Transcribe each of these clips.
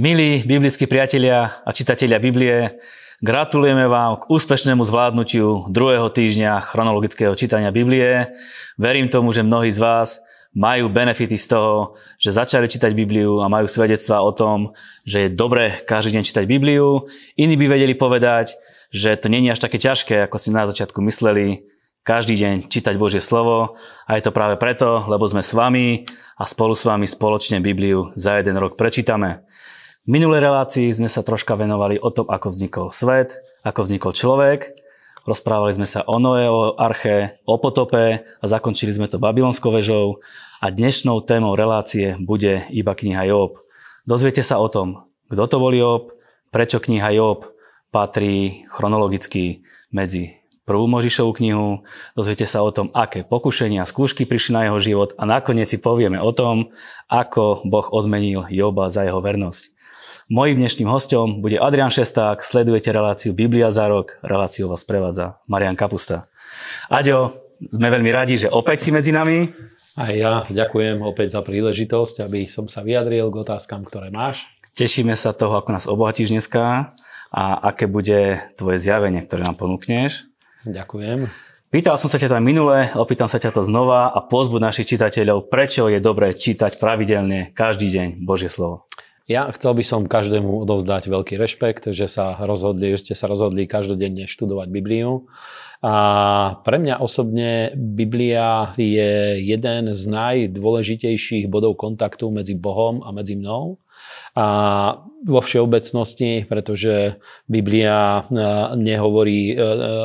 Milí biblickí priatelia a čitatelia Biblie, gratulujeme vám k úspešnému zvládnutiu druhého týždňa chronologického čítania Biblie. Verím tomu, že mnohí z vás majú benefity z toho, že začali čítať Bibliu a majú svedectva o tom, že je dobre každý deň čítať Bibliu. Iní by vedeli povedať, že to je až také ťažké, ako si na začiatku mysleli, každý deň čítať Božie slovo a je to práve preto, lebo sme s vami a spolu s vami spoločne Bibliu za jeden rok prečítame. V minulej relácii sme sa troška venovali o tom, ako vznikol svet, ako vznikol človek. Rozprávali sme sa o Noé, o arche, o potope a zakončili sme to babylonskou vežou. A dnešnou témou relácie bude iba kniha Job. Dozviete sa o tom, kto to bol Job, prečo kniha Job patrí chronologicky medzi prvú Možišovú knihu, dozviete sa o tom, aké pokušenia skúšky prišli na jeho život a nakoniec si povieme o tom, ako Boh odmenil Joba za jeho vernosť. Mojím dnešným hostom bude Adrian Šesták, sledujete reláciu Biblia za rok, reláciu vás prevádza Marian Kapusta. Aďo, sme veľmi radi, že opäť si medzi nami. A ja ďakujem opäť za príležitosť, aby som sa vyjadril k otázkam, ktoré máš. Tešíme sa toho, ako nás obohatíš dneska a aké bude tvoje zjavenie, ktoré nám ponúkneš. Ďakujem. Pýtal som sa ťa to aj minule, opýtam sa ťa to znova a pozbud našich čitateľov, prečo je dobré čítať pravidelne každý deň Božie slovo. Ja chcel by som každému odovzdať veľký rešpekt, že sa rozhodli, že ste sa rozhodli každodenne študovať Bibliu. A pre mňa osobne Biblia je jeden z najdôležitejších bodov kontaktu medzi Bohom a medzi mnou. A vo všeobecnosti, pretože Biblia e, nehovorí e,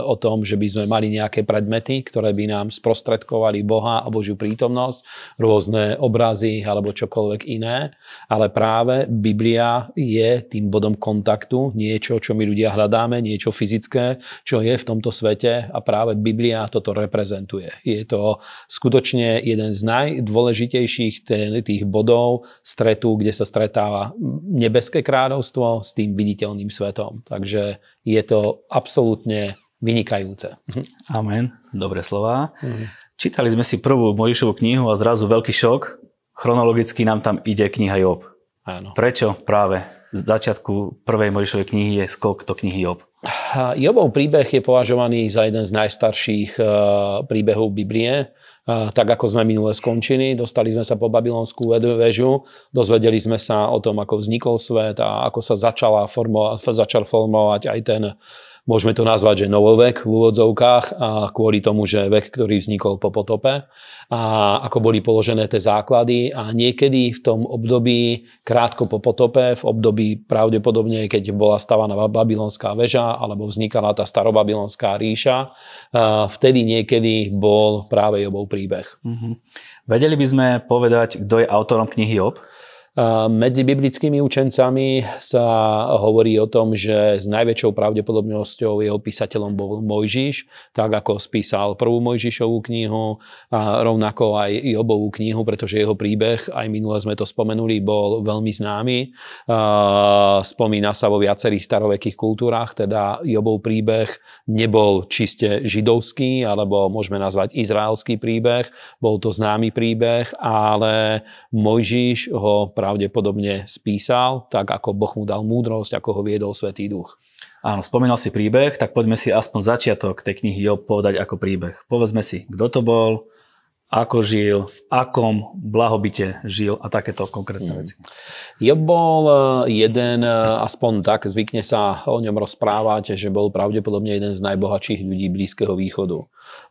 o tom, že by sme mali nejaké predmety, ktoré by nám sprostredkovali Boha a Božiu prítomnosť, rôzne obrazy alebo čokoľvek iné, ale práve Biblia je tým bodom kontaktu, niečo, čo my ľudia hľadáme, niečo fyzické, čo je v tomto svete a práve Biblia toto reprezentuje. Je to skutočne jeden z najdôležitejších tých bodov stretu, kde sa stretáva nebeské kráľovstvo s tým viditeľným svetom. Takže je to absolútne vynikajúce. Amen. Dobré slova. Mm. Čítali sme si prvú Mojžišovú knihu a zrazu veľký šok. Chronologicky nám tam ide kniha Job. Áno. Prečo práve z začiatku prvej Mojžišovej knihy je skok do knihy Job? Jobov príbeh je považovaný za jeden z najstarších eh, príbehov Biblie tak ako sme minule skončili. Dostali sme sa po babylonskú väžu, dozvedeli sme sa o tom, ako vznikol svet a ako sa začala formovať, začal formovať aj ten môžeme to nazvať, že novovek v úvodzovkách a kvôli tomu, že vek, ktorý vznikol po potope a ako boli položené tie základy a niekedy v tom období krátko po potope, v období pravdepodobne, keď bola stavaná babylonská väža alebo vznikala tá starobabylonská ríša, vtedy niekedy bol práve Jobov príbeh. Mm-hmm. Vedeli by sme povedať, kto je autorom knihy Job? Medzi biblickými učencami sa hovorí o tom, že s najväčšou pravdepodobnosťou jeho písateľom bol Mojžiš, tak ako spísal prvú Mojžišovú knihu a rovnako aj Jobovú knihu, pretože jeho príbeh, aj minule sme to spomenuli, bol veľmi známy. Spomína sa vo viacerých starovekých kultúrach, teda Jobov príbeh nebol čiste židovský, alebo môžeme nazvať izraelský príbeh, bol to známy príbeh, ale Mojžiš ho pravdepodobne spísal, tak ako Boh mu dal múdrosť, ako ho viedol Svetý Duch. Áno, spomínal si príbeh, tak poďme si aspoň začiatok tej knihy Job povedať ako príbeh. Povedzme si, kto to bol, ako žil, v akom blahobite žil a takéto konkrétne mm. veci. Job bol eh, jeden, eh, aspoň tak zvykne sa o ňom rozprávať, že bol pravdepodobne jeden z najbohatších ľudí Blízkeho východu.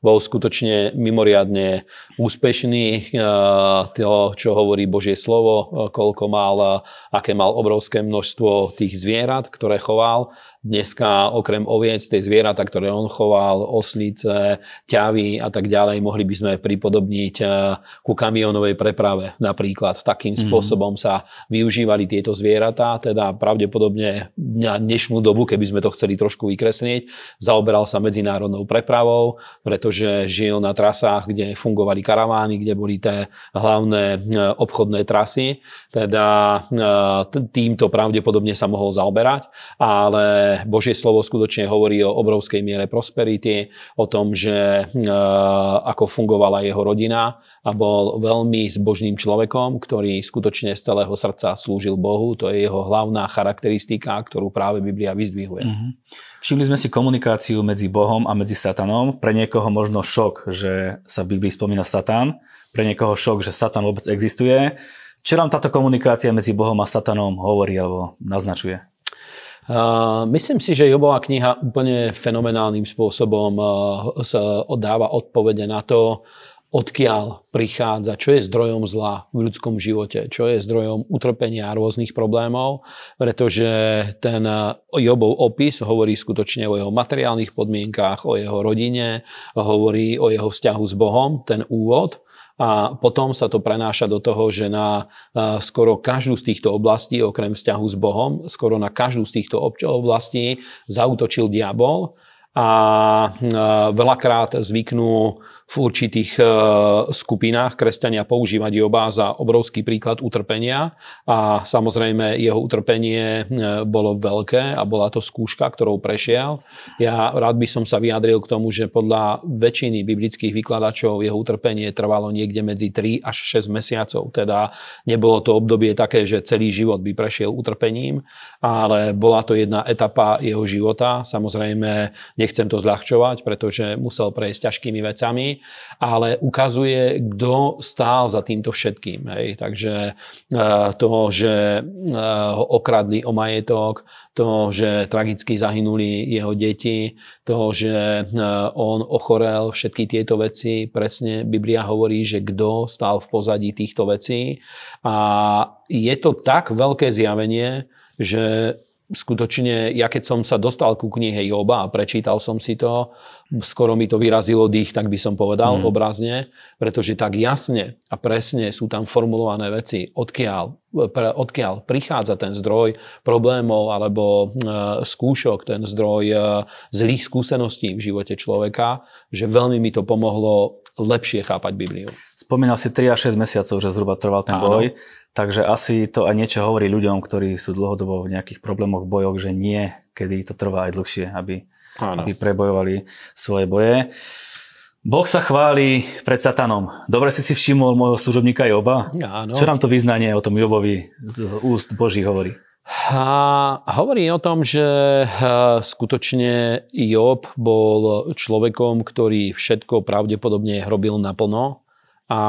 Bol skutočne mimoriadne úspešný, eh, to, čo hovorí Božie slovo, koľko mal, aké mal obrovské množstvo tých zvierat, ktoré choval Dneska okrem oviec, tej zvieratá, ktoré on choval, oslice, ťavy a tak ďalej, mohli by sme pripodobniť eh, ku kamionovej preprave napríklad. Takým mm-hmm. spôsobom sa využívali tieto zvieratá, teda pravdepodobne na dnešnú dobu, keby sme to chceli trošku vykresniť, zaoberal sa medzinárodnou prepravou, pretože žil na trasách, kde fungovali karavány, kde boli tie hlavné obchodné trasy. Teda týmto pravdepodobne sa mohol zaoberať, ale Božie slovo skutočne hovorí o obrovskej miere prosperity, o tom, že ako fungovala jeho rodina a bol veľmi zbožným človekom, ktorý skutočne z celého srdca slúžil Bohu. To je jeho hlavná charakteristika, ktorú práve Biblia vyzdvihuje. Mm-hmm. Všimli sme si komunikáciu medzi Bohom a medzi Satanom. Pre niekoho možno šok, že sa v Biblii spomína Satan. Pre niekoho šok, že Satan vôbec existuje. Čo nám táto komunikácia medzi Bohom a Satanom hovorí alebo naznačuje? Uh, myslím si, že Jobová kniha úplne fenomenálnym spôsobom uh, sa oddáva odpovede na to, odkiaľ prichádza, čo je zdrojom zla v ľudskom živote, čo je zdrojom utrpenia a rôznych problémov, pretože ten Jobov opis hovorí skutočne o jeho materiálnych podmienkách, o jeho rodine, hovorí o jeho vzťahu s Bohom, ten úvod, a potom sa to prenáša do toho, že na skoro každú z týchto oblastí, okrem vzťahu s Bohom, skoro na každú z týchto oblastí zautočil diabol a veľakrát zvyknú v určitých e, skupinách kresťania používať Joba za obrovský príklad utrpenia a samozrejme jeho utrpenie e, bolo veľké a bola to skúška, ktorou prešiel. Ja rád by som sa vyjadril k tomu, že podľa väčšiny biblických vykladačov jeho utrpenie trvalo niekde medzi 3 až 6 mesiacov, teda nebolo to obdobie také, že celý život by prešiel utrpením, ale bola to jedna etapa jeho života. Samozrejme, nechcem to zľahčovať, pretože musel prejsť ťažkými vecami, ale ukazuje, kto stál za týmto všetkým. Hej. Takže e, to, že e, ho okradli o majetok, to, že tragicky zahynuli jeho deti, to, že e, on ochorel, všetky tieto veci, presne Biblia hovorí, že kto stál v pozadí týchto vecí. A je to tak veľké zjavenie, že skutočne, ja keď som sa dostal ku knihe Joba a prečítal som si to, skoro mi to vyrazilo dých, tak by som povedal mm. obrazne, pretože tak jasne a presne sú tam formulované veci, odkiaľ, pre, odkiaľ prichádza ten zdroj problémov alebo e, skúšok, ten zdroj e, zlých skúseností v živote človeka, že veľmi mi to pomohlo lepšie chápať Bibliu. Spomínal si 3 až 6 mesiacov, že zhruba trval ten Áno. boj. Takže asi to aj niečo hovorí ľuďom, ktorí sú dlhodobo v nejakých problémoch, bojoch, že nie, kedy to trvá aj dlhšie, aby, aby prebojovali svoje boje. Boh sa chváli pred Satanom. Dobre si si všimol môjho služobníka Joba? Áno. Čo nám to vyznanie o tom Jobovi z úst Boží hovorí? A hovorí o tom, že skutočne Job bol človekom, ktorý všetko pravdepodobne robil naplno a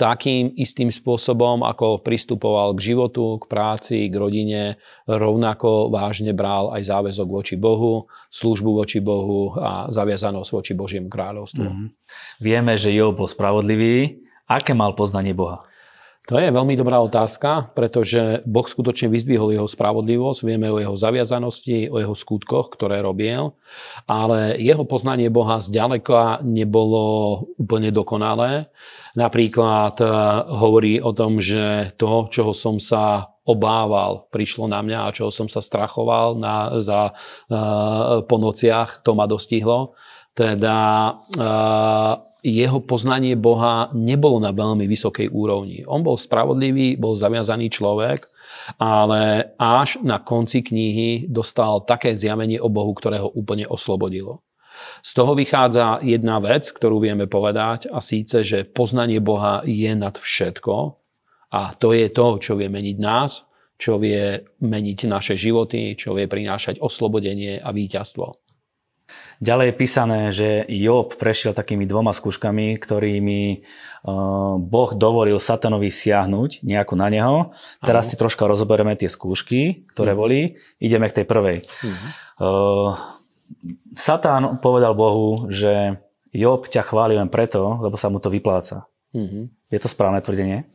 takým istým spôsobom, ako pristupoval k životu, k práci, k rodine, rovnako vážne bral aj záväzok voči Bohu, službu voči Bohu a zaviazanosť voči Božiemu kráľovstvu. Mm-hmm. Vieme, že Job bol spravodlivý. Aké mal poznanie Boha? To je veľmi dobrá otázka, pretože Boh skutočne vyzdvihol jeho spravodlivosť, vieme o jeho zaviazanosti, o jeho skutkoch, ktoré robil, ale jeho poznanie Boha zďaleka nebolo úplne dokonalé. Napríklad eh, hovorí o tom, že to, čoho som sa obával, prišlo na mňa a čoho som sa strachoval na, za, uh, po nociach, to ma dostihlo. Teda uh, jeho poznanie Boha nebolo na veľmi vysokej úrovni. On bol spravodlivý, bol zaviazaný človek, ale až na konci knihy dostal také zjavenie o Bohu, ktoré ho úplne oslobodilo. Z toho vychádza jedna vec, ktorú vieme povedať, a síce, že poznanie Boha je nad všetko a to je to, čo vie meniť nás, čo vie meniť naše životy, čo vie prinášať oslobodenie a víťazstvo. Ďalej je písané, že Job prešiel takými dvoma skúškami, ktorými e, Boh dovolil satanovi siahnuť nejako na neho. Teraz si troška rozoberieme tie skúšky, ktoré uh-huh. boli. Ideme k tej prvej. Uh-huh. Satan povedal Bohu, že Job ťa chváli len preto, lebo sa mu to vypláca. Uh-huh. Je to správne tvrdenie?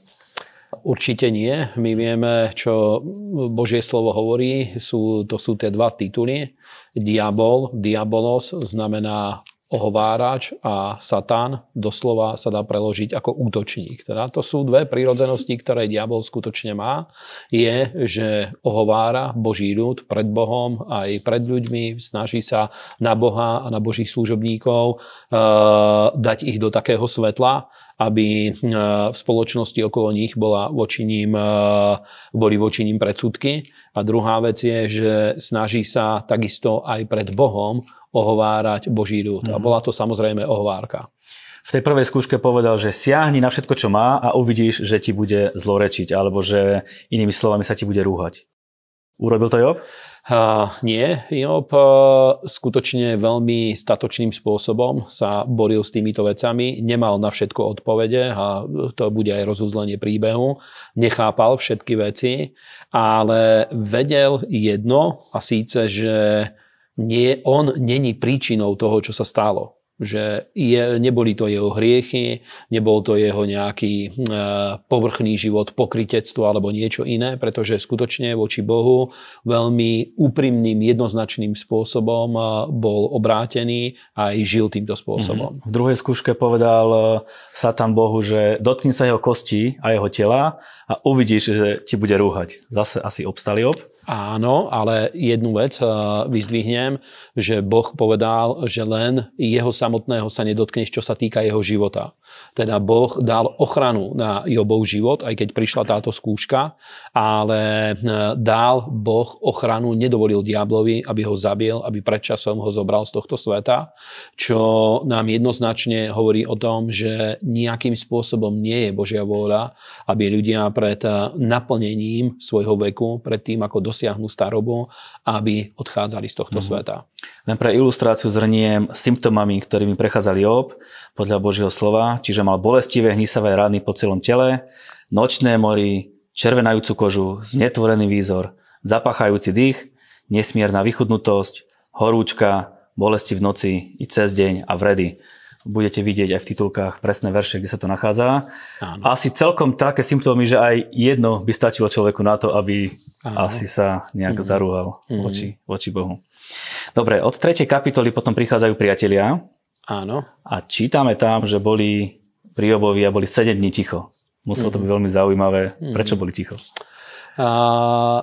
Určite nie. My vieme, čo Božie slovo hovorí. Sú, to sú tie dva tituly. Diabol, diabolos znamená ohovárač a Satan doslova sa dá preložiť ako útočník. Teda to sú dve prírodzenosti, ktoré diabol skutočne má. Je, že ohovára Boží ľud pred Bohom aj pred ľuďmi, snaží sa na Boha a na Božích služobníkov uh, dať ich do takého svetla, aby uh, v spoločnosti okolo nich bola voči ním, uh, boli voči ním predsudky. A druhá vec je, že snaží sa takisto aj pred Bohom ohovárať Boží ľud. Mm. A mhm. bola to samozrejme ohovárka. V tej prvej skúške povedal, že siahni na všetko, čo má a uvidíš, že ti bude zlorečiť, alebo že inými slovami sa ti bude rúhať. Urobil to Job? Uh, nie, Job uh, skutočne veľmi statočným spôsobom sa boril s týmito vecami, nemal na všetko odpovede a to bude aj rozúzlenie príbehu, nechápal všetky veci, ale vedel jedno a síce, že nie, on není príčinou toho, čo sa stalo. Že je, neboli to jeho hriechy, nebol to jeho nejaký e, povrchný život, pokritectvo alebo niečo iné, pretože skutočne voči Bohu veľmi úprimným, jednoznačným spôsobom e, bol obrátený a aj žil týmto spôsobom. Mm-hmm. V druhej skúške povedal e, Satan Bohu, že dotkni sa jeho kosti a jeho tela a uvidíš, že ti bude rúhať. Zase asi obstali ob. Áno, ale jednu vec eh, vyzdvihnem, že Boh povedal, že len jeho samotného sa nedotkneš, čo sa týka jeho života. Teda Boh dal ochranu na Jobov život, aj keď prišla táto skúška, ale eh, dal Boh ochranu, nedovolil diablovi, aby ho zabil, aby predčasom ho zobral z tohto sveta, čo nám jednoznačne hovorí o tom, že nejakým spôsobom nie je Božia vôľa, aby ľudia pred eh, naplnením svojho veku, pred tým, ako dosiahnu starobu, aby odchádzali z tohto mm-hmm. sveta. Len pre ilustráciu zhrniem symptómami, ktorými prechádzal Job podľa Božieho slova, čiže mal bolestivé hnisavé rany po celom tele, nočné mori, červenajúcu kožu, znetvorený výzor, zapachajúci dých, nesmierna vychudnutosť, horúčka, bolesti v noci i cez deň a vredy budete vidieť aj v titulkách presné verše, kde sa to nachádza. Áno. Asi celkom také symptómy, že aj jedno by stačilo človeku na to, aby Áno. asi sa nejak mm. zarúhal mm. Voči, voči Bohu. Dobre, od tretej kapitoly potom prichádzajú priatelia. Áno. A čítame tam, že boli pri a boli 7 dní ticho. Muselo mm. to byť veľmi zaujímavé. Mm. Prečo boli ticho? Uh,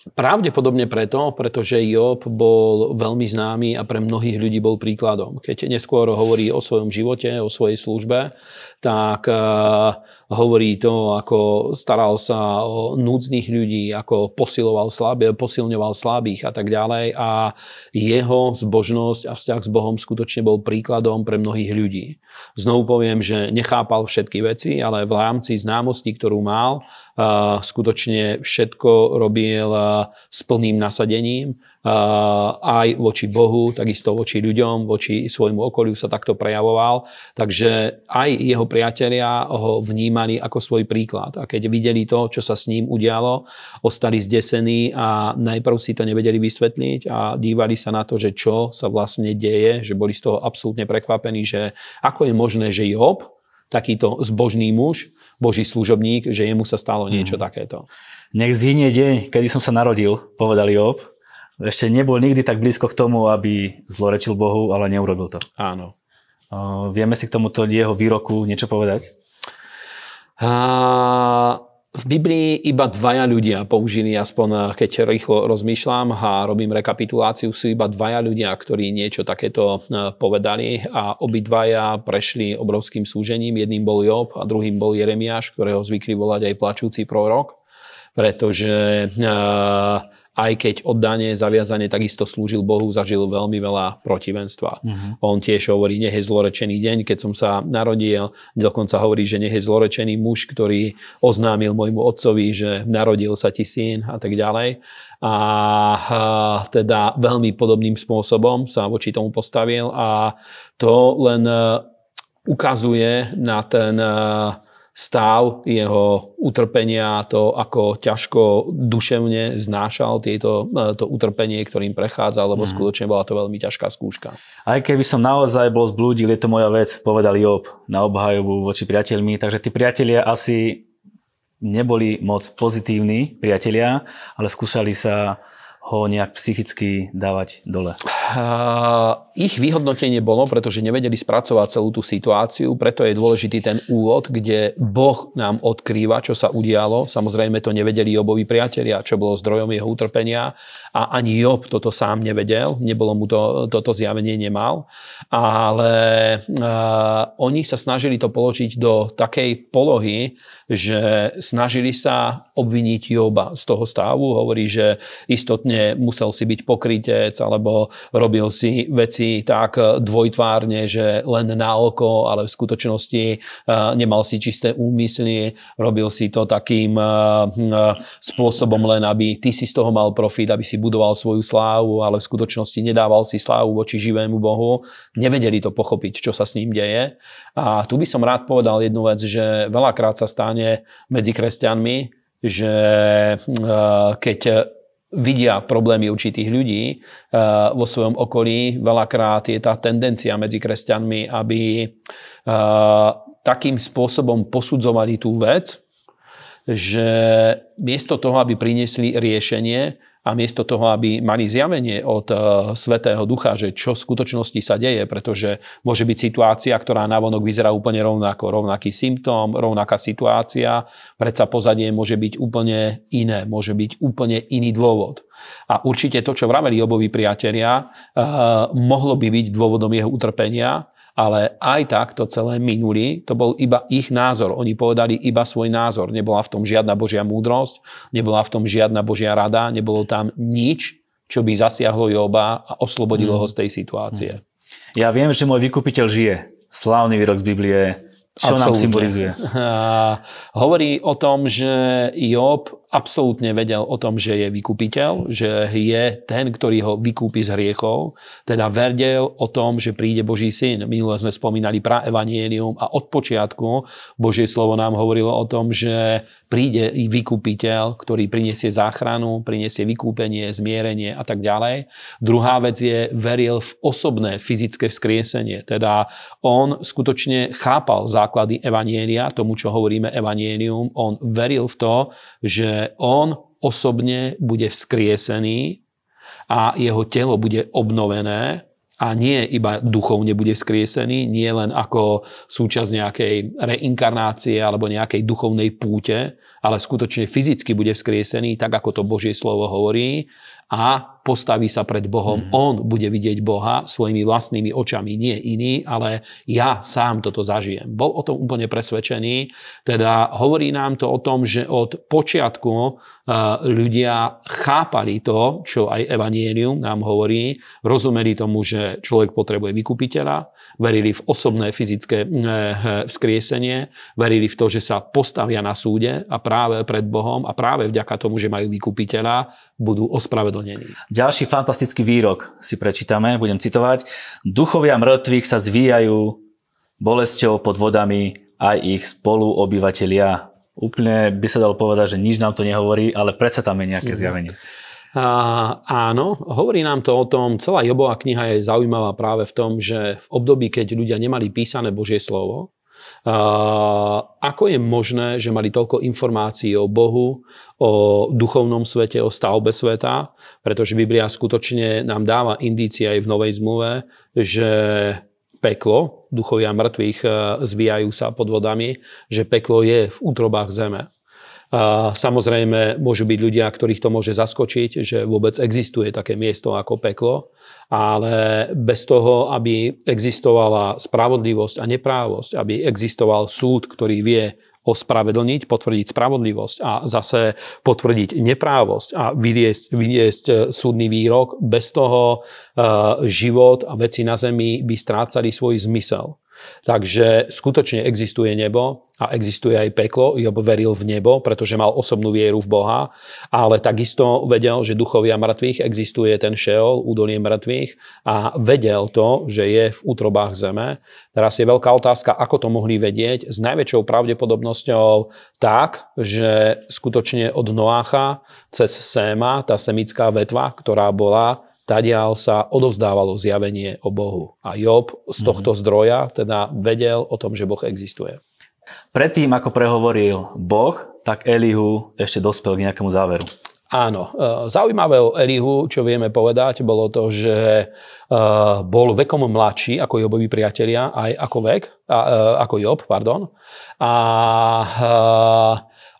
Pravdepodobne preto, pretože Job bol veľmi známy a pre mnohých ľudí bol príkladom. Keď neskôr hovorí o svojom živote, o svojej službe, tak uh, hovorí to, ako staral sa o núdznych ľudí, ako posiloval slabé, posilňoval slabých a tak ďalej. A jeho zbožnosť a vzťah s Bohom skutočne bol príkladom pre mnohých ľudí. Znovu poviem, že nechápal všetky veci, ale v rámci známosti, ktorú mal, uh, skutočne všetko robil uh, s plným nasadením aj voči Bohu, takisto voči ľuďom, voči svojmu okoliu sa takto prejavoval. Takže aj jeho priatelia ho vnímali ako svoj príklad. A keď videli to, čo sa s ním udialo, ostali zdesení a najprv si to nevedeli vysvetliť a dívali sa na to, že čo sa vlastne deje, že boli z toho absolútne prekvapení, že ako je možné, že Job, takýto zbožný muž, Boží služobník, že jemu sa stalo niečo mm. takéto. Nech zhynie deň, kedy som sa narodil, povedal Job ešte nebol nikdy tak blízko k tomu, aby zlorečil Bohu, ale neurobil to. Áno. vieme si k tomuto jeho výroku niečo povedať? A... V Biblii iba dvaja ľudia použili, aspoň keď rýchlo rozmýšľam a robím rekapituláciu, sú iba dvaja ľudia, ktorí niečo takéto e, povedali a obidvaja prešli obrovským súžením. Jedným bol Job a druhým bol Jeremiáš, ktorého zvykli volať aj plačúci prorok, pretože uh, aj keď oddanie, zaviazanie takisto slúžil Bohu, zažil veľmi veľa protivenstva. Uh-huh. On tiež hovorí, nech je zlorečený deň, keď som sa narodil. Dokonca hovorí, že nech je zlorečený muž, ktorý oznámil môjmu otcovi, že narodil sa ti syn a tak ďalej. A, teda veľmi podobným spôsobom sa voči tomu postavil a to len e, ukazuje na ten e, stav jeho utrpenia, to ako ťažko duševne znášal tieto, e, to utrpenie, ktorým prechádzal, lebo mm. skutočne bola to veľmi ťažká skúška. Aj keby som naozaj bol zblúdil, je to moja vec, povedal Job na obhajobu voči priateľmi, takže tí priatelia asi neboli moc pozitívni priatelia, ale skúšali sa ho nejak psychicky dávať dole? Uh, ich vyhodnotenie bolo, pretože nevedeli spracovať celú tú situáciu, preto je dôležitý ten úvod, kde Boh nám odkrýva, čo sa udialo. Samozrejme to nevedeli Jobovi priatelia, čo bolo zdrojom jeho utrpenia a ani Job toto sám nevedel, nebolo mu to, toto zjavenie nemal, ale uh, oni sa snažili to položiť do takej polohy, že snažili sa obviniť Joba z toho stavu. Hovorí, že istotne musel si byť pokrytec alebo robil si veci tak dvojtvárne, že len na oko, ale v skutočnosti eh, nemal si čisté úmysly, robil si to takým eh, hm, spôsobom len, aby ty si z toho mal profit, aby si budoval svoju slávu, ale v skutočnosti nedával si slávu voči živému Bohu. Nevedeli to pochopiť, čo sa s ním deje. A tu by som rád povedal jednu vec, že veľakrát sa stane medzi kresťanmi, že e, keď vidia problémy určitých ľudí e, vo svojom okolí, veľakrát je tá tendencia medzi kresťanmi, aby e, takým spôsobom posudzovali tú vec, že miesto toho, aby priniesli riešenie, a miesto toho, aby mali zjavenie od uh, Svetého Ducha, že čo v skutočnosti sa deje, pretože môže byť situácia, ktorá navonok vyzerá úplne rovnako, rovnaký symptóm, rovnaká situácia, predsa pozadie môže byť úplne iné, môže byť úplne iný dôvod. A určite to, čo vraveli oboví priatelia, uh, mohlo by byť dôvodom jeho utrpenia, ale aj tak to celé minuli, to bol iba ich názor. Oni povedali iba svoj názor. Nebola v tom žiadna Božia múdrosť, nebola v tom žiadna Božia rada, nebolo tam nič, čo by zasiahlo Joba a oslobodilo mm. ho z tej situácie. Ja viem, že môj vykupiteľ žije. Slávny výrok z Biblie. Čo Absolutne. nám symbolizuje? Hovorí o tom, že Job absolútne vedel o tom, že je vykupiteľ, že je ten, ktorý ho vykúpi z hriechov, teda vedel o tom, že príde Boží syn. Minule sme spomínali pra evanielium a od počiatku Božie slovo nám hovorilo o tom, že príde i vykupiteľ, ktorý prinesie záchranu, prinesie vykúpenie, zmierenie a tak ďalej. Druhá vec je, veril v osobné fyzické vzkriesenie. Teda on skutočne chápal základy evanielia, tomu, čo hovoríme evanielium. On veril v to, že on osobne bude vzkriesený a jeho telo bude obnovené a nie iba duchovne bude vzkriesený, nie len ako súčasť nejakej reinkarnácie alebo nejakej duchovnej púte, ale skutočne fyzicky bude vzkriesený, tak ako to Božie slovo hovorí. A postaví sa pred Bohom. Mm. On bude vidieť Boha svojimi vlastnými očami, nie iný, ale ja sám toto zažijem. Bol o tom úplne presvedčený. Teda hovorí nám to o tom, že od počiatku uh, ľudia chápali to, čo aj Evangelium nám hovorí, rozumeli tomu, že človek potrebuje vykupiteľa, verili v osobné fyzické eh, vzkriesenie, verili v to, že sa postavia na súde a práve pred Bohom a práve vďaka tomu, že majú vykupiteľa, budú ospravedlnení. Ďalší fantastický výrok si prečítame, budem citovať. Duchovia mŕtvych sa zvíjajú bolesťou pod vodami aj ich spoluobyvatelia. Úplne by sa dalo povedať, že nič nám to nehovorí, ale predsa tam je nejaké mhm. zjavenie. A, áno, hovorí nám to o tom, celá Jobová kniha je zaujímavá práve v tom, že v období, keď ľudia nemali písané Božie slovo, ako je možné, že mali toľko informácií o Bohu, o duchovnom svete, o stavbe sveta, pretože Biblia skutočne nám dáva indície aj v Novej zmluve, že peklo, duchovia mŕtvych e, zvíjajú sa pod vodami, že peklo je v útrobách zeme. A samozrejme, môžu byť ľudia, ktorých to môže zaskočiť, že vôbec existuje také miesto ako peklo, ale bez toho, aby existovala spravodlivosť a neprávosť, aby existoval súd, ktorý vie ospravedlniť, potvrdiť spravodlivosť a zase potvrdiť neprávosť a vyriesť, vyriesť e, súdny výrok. Bez toho uh, život a veci na zemi by strácali svoj zmysel. Takže skutočne existuje nebo a existuje aj peklo. Job veril v nebo, pretože mal osobnú vieru v Boha, ale takisto vedel, že duchovia mŕtvych existuje ten šeol, údolie mŕtvych a vedel to, že je v útrobách zeme. Teraz je veľká otázka, ako to mohli vedieť. S najväčšou pravdepodobnosťou tak, že skutočne od Noácha cez Séma, tá semická vetva, ktorá bola tadiaľ sa odovzdávalo zjavenie o Bohu. A Job z mhm. tohto zdroja teda vedel o tom, že Boh existuje. Predtým, ako prehovoril Boh, tak Elihu ešte dospel k nejakému záveru. Áno, e, zaujímavé o Elihu, čo vieme povedať, bolo to, že e, bol vekom mladší ako Jobovi priatelia, aj ako vek, e, ako Job, pardon. A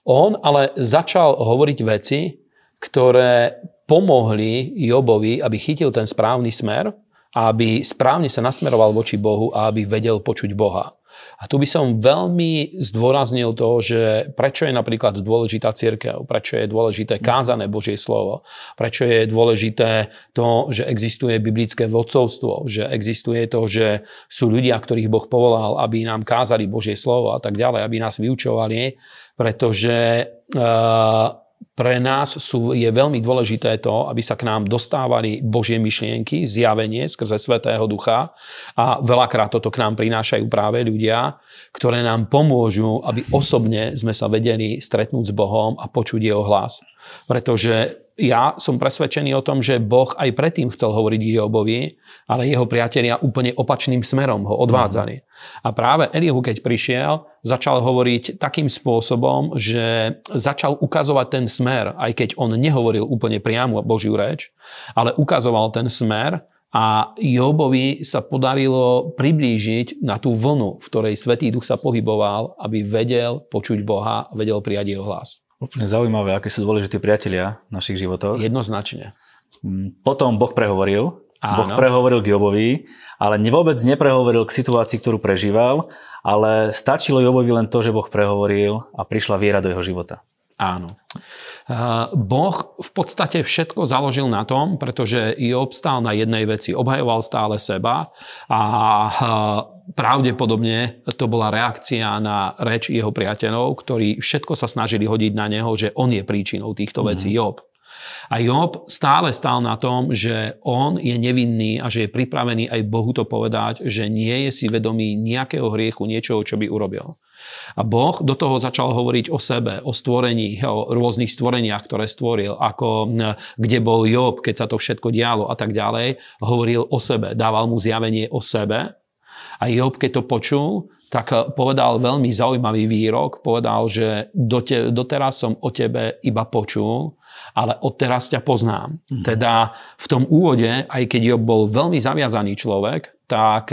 on ale začal hovoriť veci, ktoré pomohli Jobovi, aby chytil ten správny smer, aby správne sa nasmeroval voči Bohu a aby vedel počuť Boha. A tu by som veľmi zdôraznil to, že prečo je napríklad dôležitá církev, prečo je dôležité kázané Božie slovo, prečo je dôležité to, že existuje biblické vodcovstvo, že existuje to, že sú ľudia, ktorých Boh povolal, aby nám kázali Božie slovo a tak ďalej, aby nás vyučovali, pretože uh, pre nás sú, je veľmi dôležité to, aby sa k nám dostávali Božie myšlienky, zjavenie skrze Svetého Ducha a veľakrát toto k nám prinášajú práve ľudia, ktoré nám pomôžu, aby osobne sme sa vedeli stretnúť s Bohom a počuť jeho hlas. Pretože ja som presvedčený o tom, že Boh aj predtým chcel hovoriť Jobovi, ale jeho priatelia úplne opačným smerom ho odvádzali. A práve Elihu, keď prišiel, začal hovoriť takým spôsobom, že začal ukazovať ten smer, aj keď on nehovoril úplne priamo Božiu reč, ale ukazoval ten smer a Jobovi sa podarilo priblížiť na tú vlnu, v ktorej Svetý Duch sa pohyboval, aby vedel počuť Boha vedel prijať jeho hlas. Úplne zaujímavé, aké sú dôležité priatelia v našich životoch. Jednoznačne. Mm, potom Boh prehovoril. Áno. Boh prehovoril k Jobovi, ale vôbec neprehovoril k situácii, ktorú prežíval, ale stačilo Jobovi len to, že Boh prehovoril a prišla viera do jeho života. Áno. Boh v podstate všetko založil na tom, pretože Job stál na jednej veci, obhajoval stále seba a pravdepodobne to bola reakcia na reč jeho priateľov, ktorí všetko sa snažili hodiť na neho, že on je príčinou týchto vecí, Job. A Job stále stál na tom, že on je nevinný a že je pripravený aj Bohu to povedať, že nie je si vedomý nejakého hriechu, niečoho, čo by urobil. A Boh do toho začal hovoriť o sebe, o stvorení, o rôznych stvoreniach, ktoré stvoril, ako kde bol Job, keď sa to všetko dialo a tak ďalej. Hovoril o sebe, dával mu zjavenie o sebe. A Job, keď to počul, tak povedal veľmi zaujímavý výrok. Povedal, že doteraz som o tebe iba počul, ale odteraz ťa poznám. Mm. Teda v tom úvode, aj keď Job bol veľmi zaviazaný človek, tak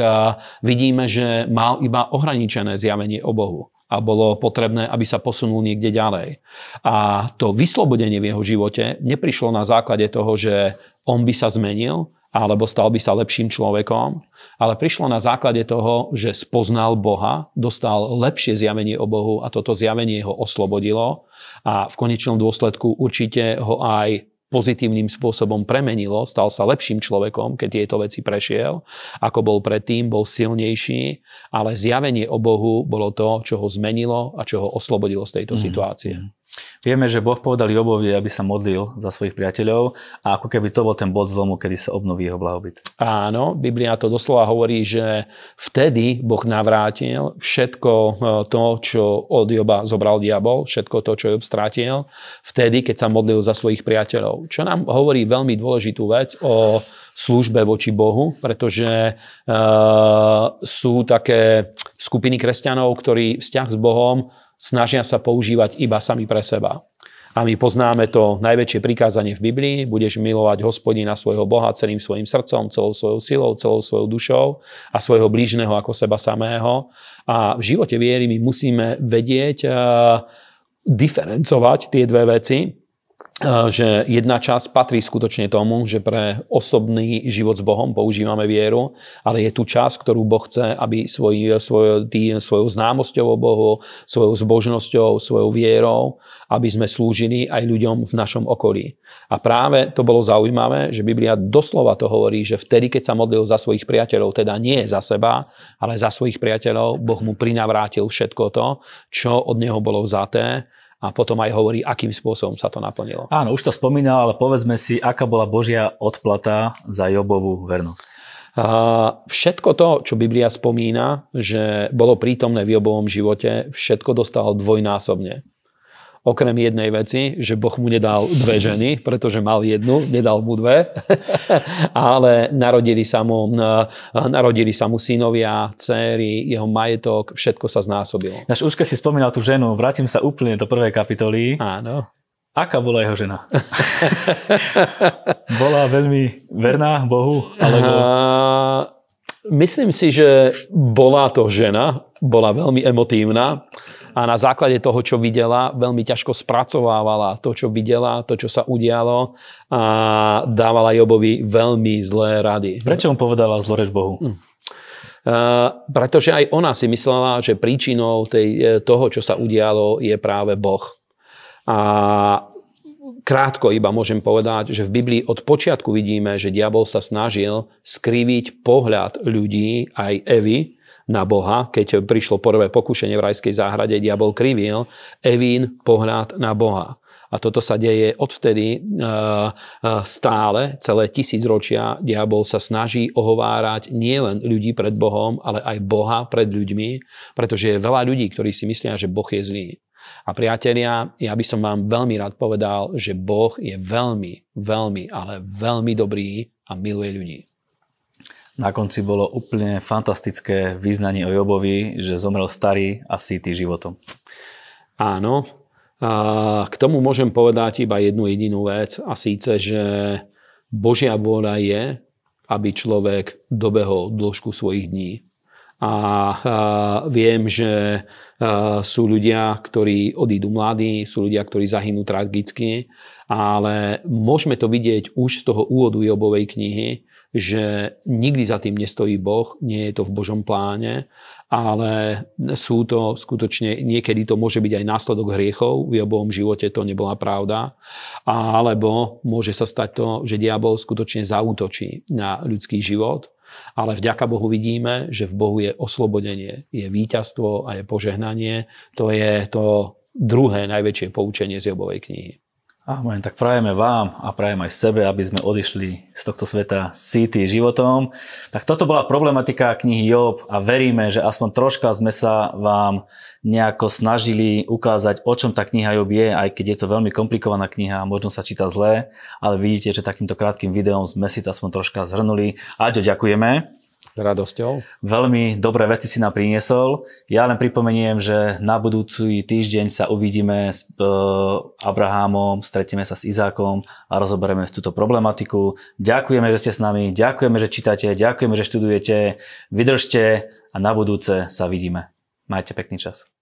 vidíme, že mal iba ohraničené zjavenie o Bohu a bolo potrebné, aby sa posunul niekde ďalej. A to vyslobodenie v jeho živote neprišlo na základe toho, že on by sa zmenil, alebo stal by sa lepším človekom, ale prišlo na základe toho, že spoznal Boha, dostal lepšie zjavenie o Bohu a toto zjavenie ho oslobodilo a v konečnom dôsledku určite ho aj pozitívnym spôsobom premenilo, stal sa lepším človekom, keď tieto veci prešiel, ako bol predtým, bol silnejší, ale zjavenie o Bohu bolo to, čo ho zmenilo a čo ho oslobodilo z tejto mm-hmm. situácie. Vieme, že Boh povedal Jobovi, aby sa modlil za svojich priateľov a ako keby to bol ten bod zlomu, kedy sa obnoví jeho blahobyt. Áno, Biblia to doslova hovorí, že vtedy Boh navrátil všetko e, to, čo od Joba zobral diabol, všetko to, čo Job strátil, vtedy, keď sa modlil za svojich priateľov. Čo nám hovorí veľmi dôležitú vec o službe voči Bohu, pretože uh, sú také skupiny kresťanov, ktorí vzťah s Bohom snažia sa používať iba sami pre seba. A my poznáme to najväčšie prikázanie v Biblii, budeš milovať hospodina svojho Boha celým svojim srdcom, celou svojou silou, celou svojou dušou a svojho blížneho ako seba samého. A v živote viery my musíme vedieť uh, diferencovať tie dve veci, že jedna časť patrí skutočne tomu, že pre osobný život s Bohom používame vieru, ale je tu časť, ktorú Boh chce, aby svoj, svoj, tý, svojou známosťou o Bohu, svojou zbožnosťou, svojou vierou, aby sme slúžili aj ľuďom v našom okolí. A práve to bolo zaujímavé, že Biblia doslova to hovorí, že vtedy, keď sa modlil za svojich priateľov, teda nie za seba, ale za svojich priateľov, Boh mu prinavrátil všetko to, čo od neho bolo vzaté a potom aj hovorí, akým spôsobom sa to naplnilo. Áno, už to spomínal, ale povedzme si, aká bola Božia odplata za Jobovú vernosť. A všetko to, čo Biblia spomína, že bolo prítomné v Jobovom živote, všetko dostal dvojnásobne. Okrem jednej veci, že Boh mu nedal dve ženy, pretože mal jednu, nedal mu dve, ale narodili sa, mu, narodili sa mu synovia, céry, jeho majetok, všetko sa znásobilo. Naš už keď si spomínal tú ženu, vrátim sa úplne do prvej kapitoly. Áno. Aká bola jeho žena? bola veľmi verná Bohu? Alebo... Uh, myslím si, že bola to žena, bola veľmi emotívna a na základe toho, čo videla, veľmi ťažko spracovávala to, čo videla, to, čo sa udialo a dávala Jobovi veľmi zlé rady. Prečo mu povedala zloreč Bohu? Hm. Uh, pretože aj ona si myslela, že príčinou tej, toho, čo sa udialo, je práve Boh. A krátko iba môžem povedať, že v Biblii od počiatku vidíme, že diabol sa snažil skriviť pohľad ľudí, aj Evy, na Boha. Keď prišlo prvé pokušenie v rajskej záhrade, diabol krivil Evín pohľad na Boha. A toto sa deje odvtedy e, e, stále, celé tisícročia. Diabol sa snaží ohovárať nielen ľudí pred Bohom, ale aj Boha pred ľuďmi, pretože je veľa ľudí, ktorí si myslia, že Boh je zlý. A priatelia, ja by som vám veľmi rád povedal, že Boh je veľmi, veľmi, ale veľmi dobrý a miluje ľudí. Na konci bolo úplne fantastické význanie o Jobovi, že zomrel starý a síty životom. Áno. A k tomu môžem povedať iba jednu jedinú vec a síce, že Božia vôľa je, aby človek dobehol dĺžku svojich dní. A, a viem, že sú ľudia, ktorí odídu mladí, sú ľudia, ktorí zahynú tragicky, ale môžeme to vidieť už z toho úvodu Jobovej knihy, že nikdy za tým nestojí Boh, nie je to v Božom pláne, ale sú to skutočne, niekedy to môže byť aj následok hriechov, v Jobovom živote to nebola pravda, alebo môže sa stať to, že diabol skutočne zautočí na ľudský život ale vďaka Bohu vidíme, že v Bohu je oslobodenie, je víťazstvo a je požehnanie. To je to druhé najväčšie poučenie z Jobovej knihy. Amen. Tak prajeme vám a prajem aj sebe, aby sme odišli z tohto sveta síty životom. Tak toto bola problematika knihy Job a veríme, že aspoň troška sme sa vám nejako snažili ukázať, o čom tá kniha Job je, aj keď je to veľmi komplikovaná kniha možno sa číta zle, ale vidíte, že takýmto krátkým videom sme si to aspoň troška zhrnuli. Aďo, ďakujeme radosťou. Veľmi dobré veci si nám priniesol. Ja len pripomeniem, že na budúci týždeň sa uvidíme s e, Abrahámom, stretieme sa s Izákom a rozoberieme túto problematiku. Ďakujeme, že ste s nami, ďakujeme, že čítate, ďakujeme, že študujete. Vydržte a na budúce sa vidíme. Majte pekný čas.